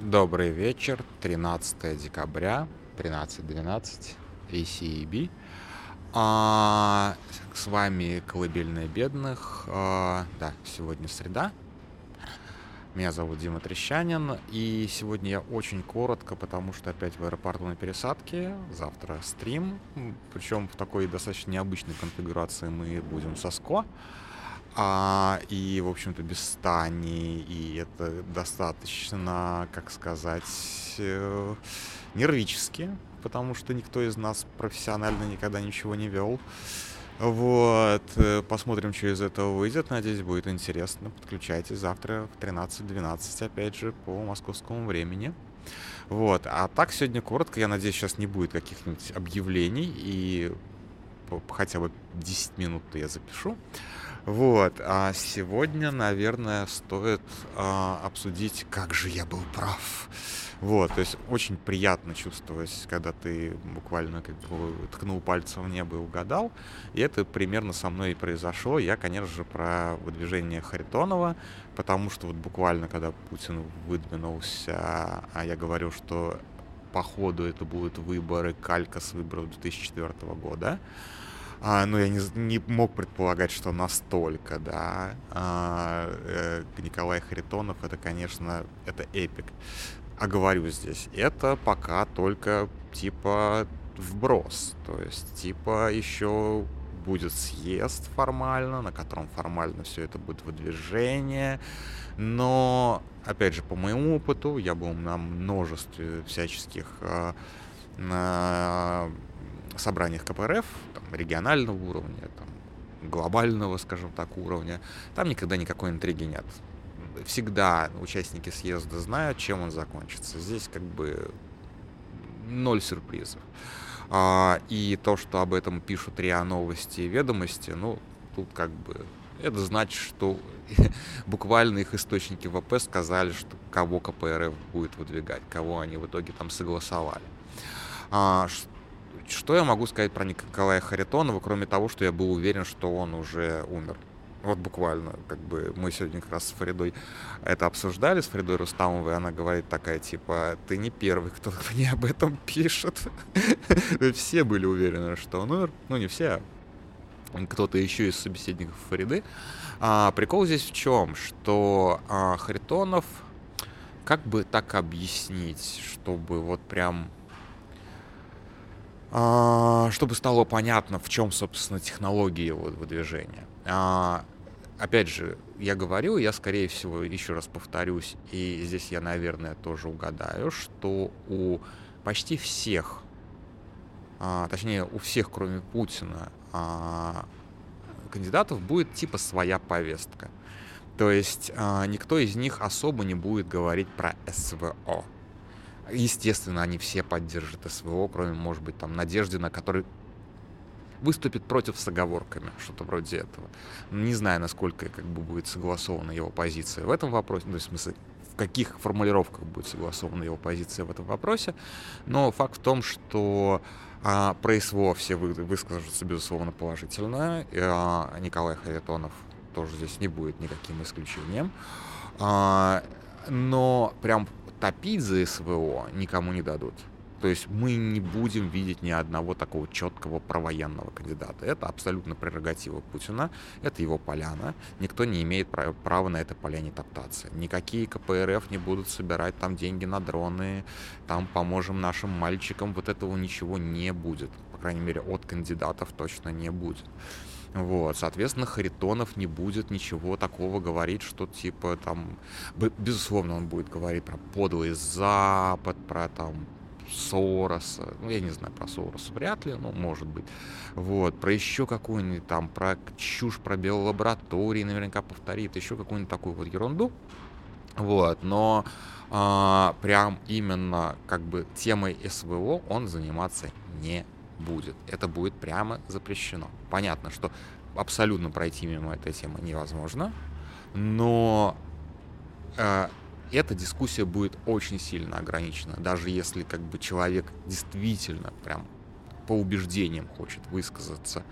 Добрый вечер, 13 декабря, 13.12, ACEB. А, с вами Колыбельная Бедных. А, да, сегодня среда. Меня зовут Дима Трещанин, и сегодня я очень коротко, потому что опять в аэропорту на пересадке, завтра стрим, причем в такой достаточно необычной конфигурации мы будем со СКО. А, и, в общем-то, без стани, и это достаточно, как сказать, э, нервически, потому что никто из нас профессионально никогда ничего не вел. Вот, э, посмотрим, что из этого выйдет. Надеюсь, будет интересно. Подключайтесь завтра в 13.12, опять же, по московскому времени. Вот, а так сегодня коротко, я надеюсь, сейчас не будет каких-нибудь объявлений, и хотя бы 10 минут я запишу. Вот, а сегодня, наверное, стоит а, обсудить, как же я был прав. Вот, то есть очень приятно чувствовать, когда ты буквально как бы ткнул пальцем в небо и угадал. И это примерно со мной и произошло. Я, конечно же, про выдвижение Харитонова, потому что вот буквально, когда Путин выдвинулся, а я говорю, что по ходу это будут выборы, калька с выборов 2004 года, а, ну, я не, не мог предполагать, что настолько, да. А, э, Николай Харитонов, это, конечно, это эпик. А говорю здесь, это пока только, типа, вброс. То есть, типа, еще будет съезд формально, на котором формально все это будет выдвижение. Но, опять же, по моему опыту, я был на множестве всяческих э, на собраниях КПРФ, регионального уровня, там, глобального, скажем так, уровня, там никогда никакой интриги нет. Всегда участники съезда знают, чем он закончится. Здесь как бы ноль сюрпризов. А, и то, что об этом пишут РИА Новости и Ведомости, ну, тут как бы это значит, что буквально их источники ВП сказали, что кого КПРФ будет выдвигать, кого они в итоге там согласовали. А, что я могу сказать про Николая Харитонова, кроме того, что я был уверен, что он уже умер? Вот буквально, как бы мы сегодня как раз с Фаридой это обсуждали, с Фаридой Рустамовой, она говорит такая, типа, ты не первый, кто мне об этом пишет. Все были уверены, что он умер. Ну, не все, а кто-то еще из собеседников Фариды. А, прикол здесь в чем? Что а, Харитонов, как бы так объяснить, чтобы вот прям чтобы стало понятно, в чем, собственно, технология его выдвижения. А, опять же, я говорю, я, скорее всего, еще раз повторюсь, и здесь я, наверное, тоже угадаю, что у почти всех, а, точнее, у всех, кроме Путина, кандидатов будет типа своя повестка. То есть никто из них особо не будет говорить про СВО. Естественно, они все поддержат СВО, кроме, может быть, там, Надежды, на который выступит против с оговорками, что-то вроде этого. Не знаю, насколько как бы будет согласована его позиция в этом вопросе, ну, в смысле, в каких формулировках будет согласована его позиция в этом вопросе, но факт в том, что а, про СВО все вы, выскажутся, безусловно, положительно. И, а, Николай Харитонов тоже здесь не будет никаким исключением. А, но прям топить за СВО никому не дадут. То есть мы не будем видеть ни одного такого четкого провоенного кандидата. Это абсолютно прерогатива Путина, это его поляна. Никто не имеет права на этой поляне топтаться. Никакие КПРФ не будут собирать там деньги на дроны, там поможем нашим мальчикам. Вот этого ничего не будет. По крайней мере, от кандидатов точно не будет. Вот, соответственно, Харитонов не будет ничего такого говорить, что типа там, безусловно, он будет говорить про подлый Запад, про там Сороса, ну, я не знаю про Сороса, вряд ли, ну, может быть, вот, про еще какую-нибудь там, про чушь, про биолаборатории наверняка повторит, еще какую-нибудь такую вот ерунду, вот, но а, прям именно как бы темой СВО он заниматься не будет. Это будет прямо запрещено. Понятно, что абсолютно пройти мимо этой темы невозможно, но э, эта дискуссия будет очень сильно ограничена, даже если как бы человек действительно прям по убеждениям хочет высказаться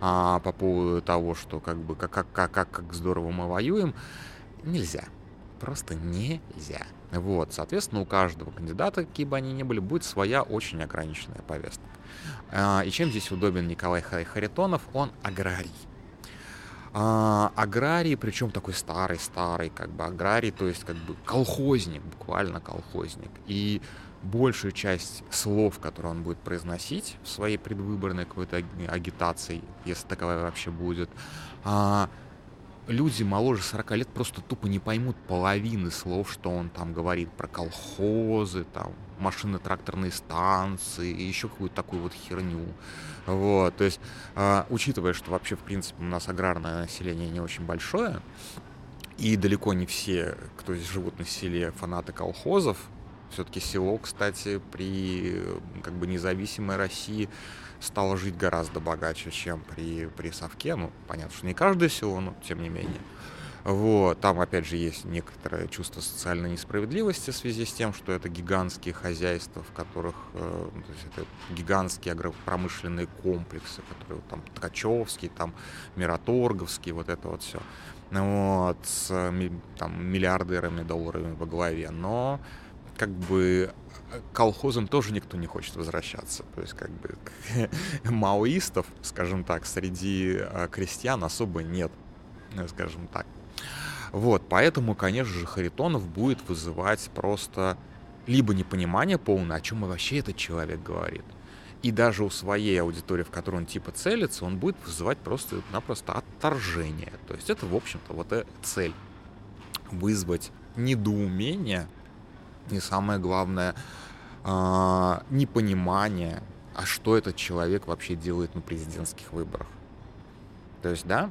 а, по поводу того, что как бы как, как, как, как здорово мы воюем, нельзя просто нельзя. Вот, соответственно, у каждого кандидата, какие бы они ни были, будет своя очень ограниченная повестка. А, и чем здесь удобен Николай Харитонов? Он аграрий. А, аграрий, причем такой старый-старый, как бы аграрий, то есть как бы колхозник, буквально колхозник. И большую часть слов, которые он будет произносить в своей предвыборной какой-то агитации, если таковая вообще будет, а, люди моложе 40 лет просто тупо не поймут половины слов, что он там говорит про колхозы, там, машино-тракторные станции и еще какую-то такую вот херню. Вот, то есть, э, учитывая, что вообще, в принципе, у нас аграрное население не очень большое, и далеко не все, кто здесь живут на селе, фанаты колхозов, все-таки село, кстати, при как бы независимой России стало жить гораздо богаче, чем при, при Совке. Ну, понятно, что не каждое село, но тем не менее. Вот, там, опять же, есть некоторое чувство социальной несправедливости в связи с тем, что это гигантские хозяйства, в которых, э, ну, то есть это гигантские агропромышленные комплексы, которые там Ткачевский, там Мираторговский, вот это вот все. Вот, с там, миллиардерами долларами во главе. Но как бы колхозам тоже никто не хочет возвращаться. То есть как бы маоистов, скажем так, среди а, крестьян особо нет, э, скажем так. Вот, поэтому, конечно же, Харитонов будет вызывать просто либо непонимание полное, о чем вообще этот человек говорит. И даже у своей аудитории, в которую он типа целится, он будет вызывать просто-напросто отторжение. То есть это, в общем-то, вот эта цель. Вызвать недоумение и самое главное, а, непонимание, а что этот человек вообще делает на президентских выборах. То есть, да,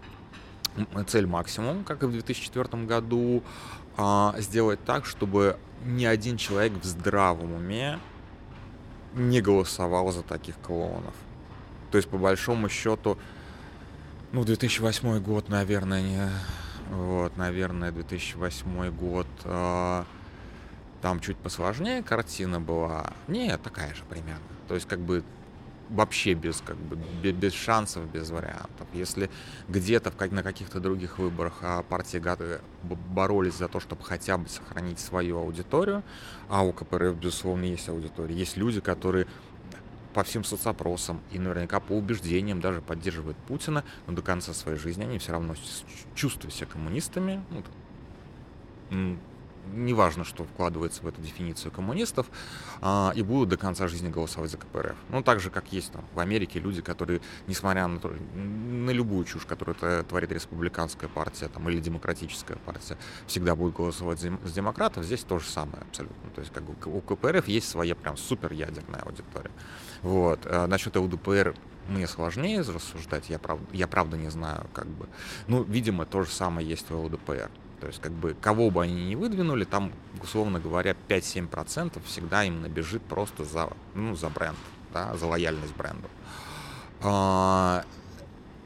цель максимум, как и в 2004 году, а, сделать так, чтобы ни один человек в здравом уме не голосовал за таких клоунов. То есть, по большому счету, ну, 2008 год, наверное, не... Вот, наверное, 2008 год... Э, там чуть посложнее картина была. Не, такая же примерно. То есть как бы вообще без, как бы, без шансов, без вариантов. Если где-то на каких-то других выборах а партии боролись за то, чтобы хотя бы сохранить свою аудиторию, а у КПРФ, безусловно, есть аудитория, есть люди, которые по всем соцопросам и наверняка по убеждениям даже поддерживают Путина, но до конца своей жизни они все равно чувствуют себя коммунистами, ну, неважно, что вкладывается в эту дефиницию коммунистов, а, и будут до конца жизни голосовать за КПРФ. Ну, так же, как есть там в Америке люди, которые, несмотря на, на любую чушь, которую творит республиканская партия там, или демократическая партия, всегда будут голосовать за, демократов, здесь то же самое абсолютно. То есть как бы у КПРФ есть своя прям супер ядерная аудитория. Вот. А насчет ЛДПР мне сложнее рассуждать, я, прав, я правда не знаю, как бы. Ну, видимо, то же самое есть у ЛДПР. То есть, как бы, кого бы они ни выдвинули, там, условно говоря, 5-7% всегда им набежит просто за, ну, за бренд, да, за лояльность бренду. А,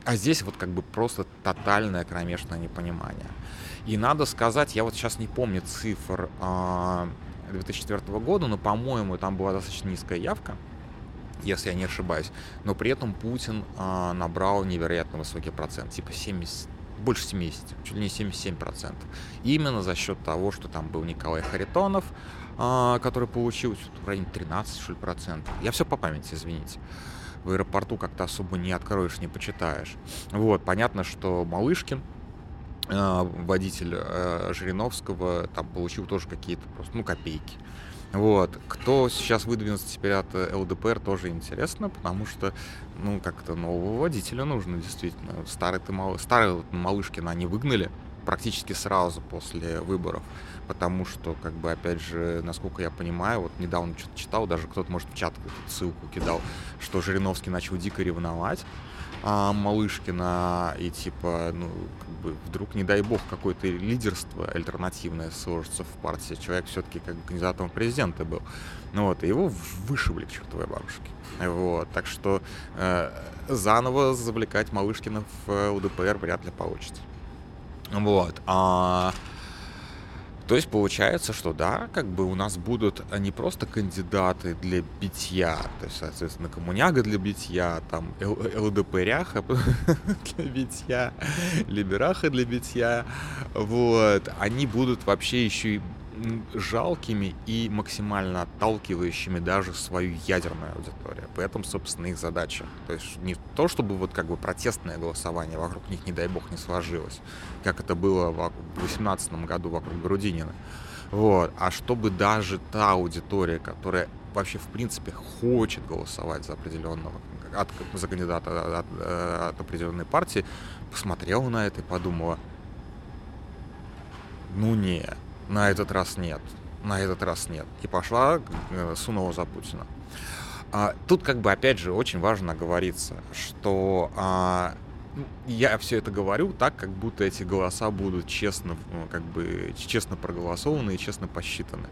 а здесь вот как бы просто тотальное кромешное непонимание. И надо сказать, я вот сейчас не помню цифр а, 2004 года, но, по-моему, там была достаточно низкая явка, если я не ошибаюсь. Но при этом Путин а, набрал невероятно высокий процент, типа 70, больше 70, чуть ли не 77%. Именно за счет того, что там был Николай Харитонов, а, который получил в районе 13 что ли, процентов. Я все по памяти, извините. В аэропорту как-то особо не откроешь, не почитаешь. Вот, понятно, что Малышкин, а, водитель а, Жириновского, там получил тоже какие-то просто, ну, копейки. Вот. Кто сейчас выдвинется теперь от э, ЛДПР, тоже интересно, потому что, ну, как-то нового водителя нужно, действительно. Старый ты мал... Старый Малышкина они выгнали практически сразу после выборов, потому что, как бы, опять же, насколько я понимаю, вот недавно что-то читал, даже кто-то, может, в чат ссылку кидал, что Жириновский начал дико ревновать, а, Малышкина, и типа, ну, как бы вдруг, не дай бог, какое-то лидерство альтернативное сложится в партии. Человек все-таки как кандидатом в президенты был. Ну вот, и его вышибли к чертовой бабушке. Вот, так что э, заново завлекать Малышкина в ЛДПР вряд ли получится. Вот. А То есть получается, что да, как бы у нас будут не просто кандидаты для битья, то есть, соответственно, коммуняга для битья, там, ЛДПряха для битья, либераха для битья, вот, они будут вообще еще и жалкими и максимально отталкивающими даже свою ядерную аудиторию. Поэтому, собственно, их задача. То есть не то, чтобы вот как бы протестное голосование вокруг них, не дай бог, не сложилось, как это было в 2018 году вокруг Грудинина. Вот. А чтобы даже та аудитория, которая вообще в принципе хочет голосовать за определенного от, за кандидата от, от, от определенной партии, посмотрела на это и подумала, ну не, на этот раз нет. На этот раз нет. И пошла, э, сунула за Путина. А, тут как бы опять же очень важно говориться, что а, я все это говорю так, как будто эти голоса будут честно, ну, как бы честно проголосованы и честно посчитаны.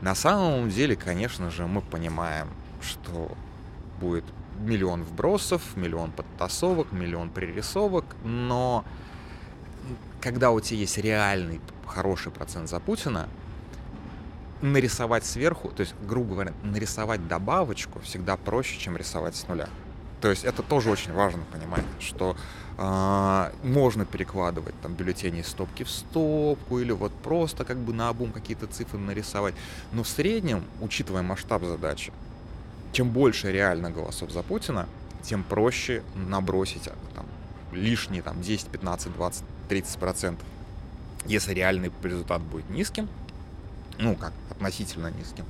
На самом деле, конечно же, мы понимаем, что будет миллион вбросов, миллион подтасовок, миллион пририсовок, но когда у тебя есть реальный хороший процент за Путина, нарисовать сверху, то есть, грубо говоря, нарисовать добавочку всегда проще, чем рисовать с нуля. То есть это тоже очень важно понимать, что э, можно перекладывать там бюллетени из стопки в стопку или вот просто как бы на обум какие-то цифры нарисовать. Но в среднем, учитывая масштаб задачи, чем больше реально голосов за Путина, тем проще набросить там, лишние там 10, 15, 20, 30 процентов если реальный результат будет низким, ну, как относительно низким,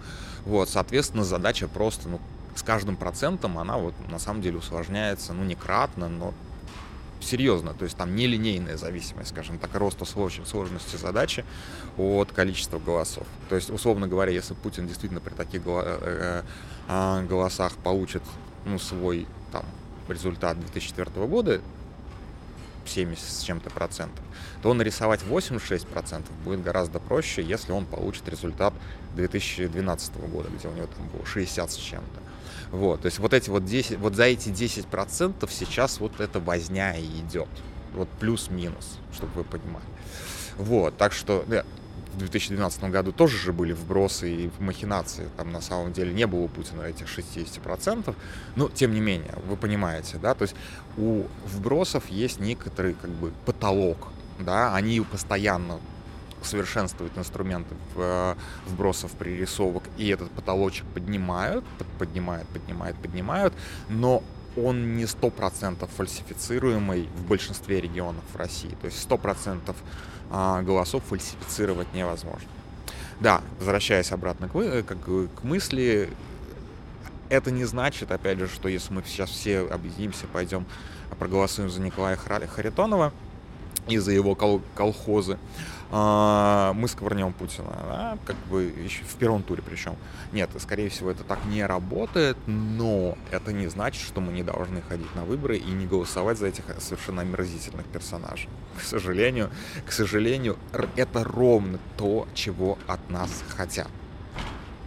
вот, соответственно, задача просто, ну, с каждым процентом она вот на самом деле усложняется, ну, не кратно, но серьезно, то есть там нелинейная зависимость, скажем так, роста сложности задачи от количества голосов. То есть, условно говоря, если Путин действительно при таких э, э, голосах получит ну, свой там, результат 2004 года, 70 с чем-то процентов, то нарисовать 86 процентов будет гораздо проще, если он получит результат 2012 года, где у него там было 60 с чем-то. Вот, то есть вот эти вот 10, вот за эти 10 процентов сейчас вот эта возня и идет. Вот плюс-минус, чтобы вы понимали. Вот, так что, в 2012 году тоже же были вбросы и махинации. Там на самом деле не было у Путина этих 60%. Но тем не менее, вы понимаете, да, то есть у вбросов есть некоторый как бы потолок, да, они постоянно совершенствуют инструменты э, вбросов, пририсовок, и этот потолочек поднимают, поднимают, поднимают, поднимают, но он не сто процентов фальсифицируемый в большинстве регионов России. То есть сто процентов а, голосов фальсифицировать невозможно. Да, возвращаясь обратно к, э, как, к мысли, это не значит, опять же, что если мы сейчас все объединимся, пойдем проголосуем за Николая Харитонова и за его кол колхозы, а, мы сковырнем Путина, да, как бы еще в первом туре причем. Нет, скорее всего, это так не работает, но это не значит, что мы не должны ходить на выборы и не голосовать за этих совершенно омерзительных персонажей. К сожалению, к сожалению, это ровно то, чего от нас хотят.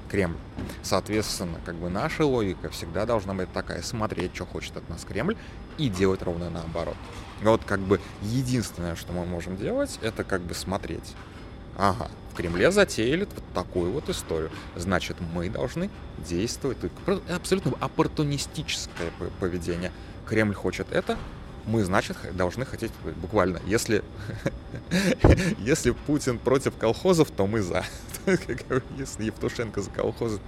Кремль. Соответственно, как бы наша логика всегда должна быть такая, смотреть, что хочет от нас Кремль, и делать ровно наоборот. Вот как бы единственное, что мы можем делать, это как бы смотреть. Ага, в Кремле затеяли вот такую вот историю. Значит, мы должны действовать. Абсолютно оппортунистическое поведение. Кремль хочет это, мы, значит, должны хотеть буквально. Если, если Путин против колхозов, то мы за. если Евтушенко за колхозы,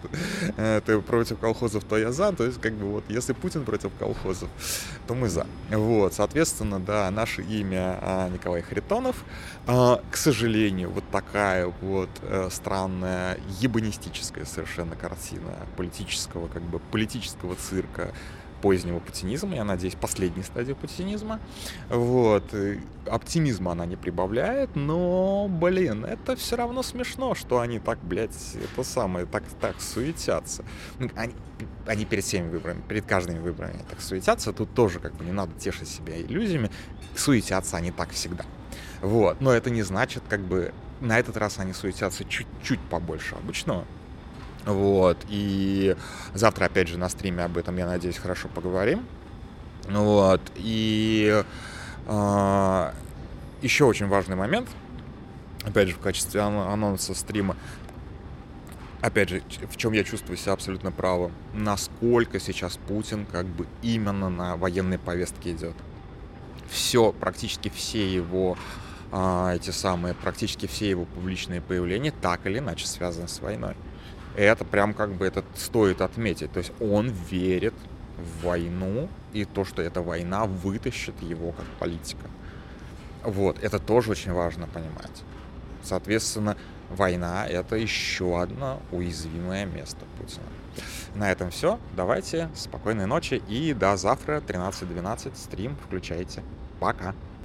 то, то против колхозов, то я за. То есть, как бы вот, если Путин против колхозов, то мы за. Вот, соответственно, да, наше имя а, Николай Харитонов. А, к сожалению, вот такая вот а, странная, ебанистическая совершенно картина политического, как бы политического цирка позднего путинизма, я надеюсь, последней стадии путинизма. Вот. Оптимизма она не прибавляет, но, блин, это все равно смешно, что они так, блядь, это самое, так, так суетятся. Ну, они, они перед всеми выборами, перед каждыми выборами так суетятся, тут тоже как бы не надо тешить себя иллюзиями, суетятся они так всегда. Вот, но это не значит, как бы, на этот раз они суетятся чуть-чуть побольше обычного, вот, и завтра, опять же, на стриме об этом, я надеюсь, хорошо поговорим. Вот, и э, еще очень важный момент. опять же, в качестве анонса стрима, опять же, в чем я чувствую себя абсолютно правым, насколько сейчас Путин как бы именно на военной повестке идет. Все, практически все его а, эти самые, практически все его публичные появления так или иначе связаны с войной. Это прям как бы это стоит отметить. То есть он верит в войну и то, что эта война вытащит его как политика. Вот, это тоже очень важно понимать. Соответственно, война — это еще одно уязвимое место Путина. На этом все. Давайте, спокойной ночи и до завтра 13.12 стрим включайте. Пока.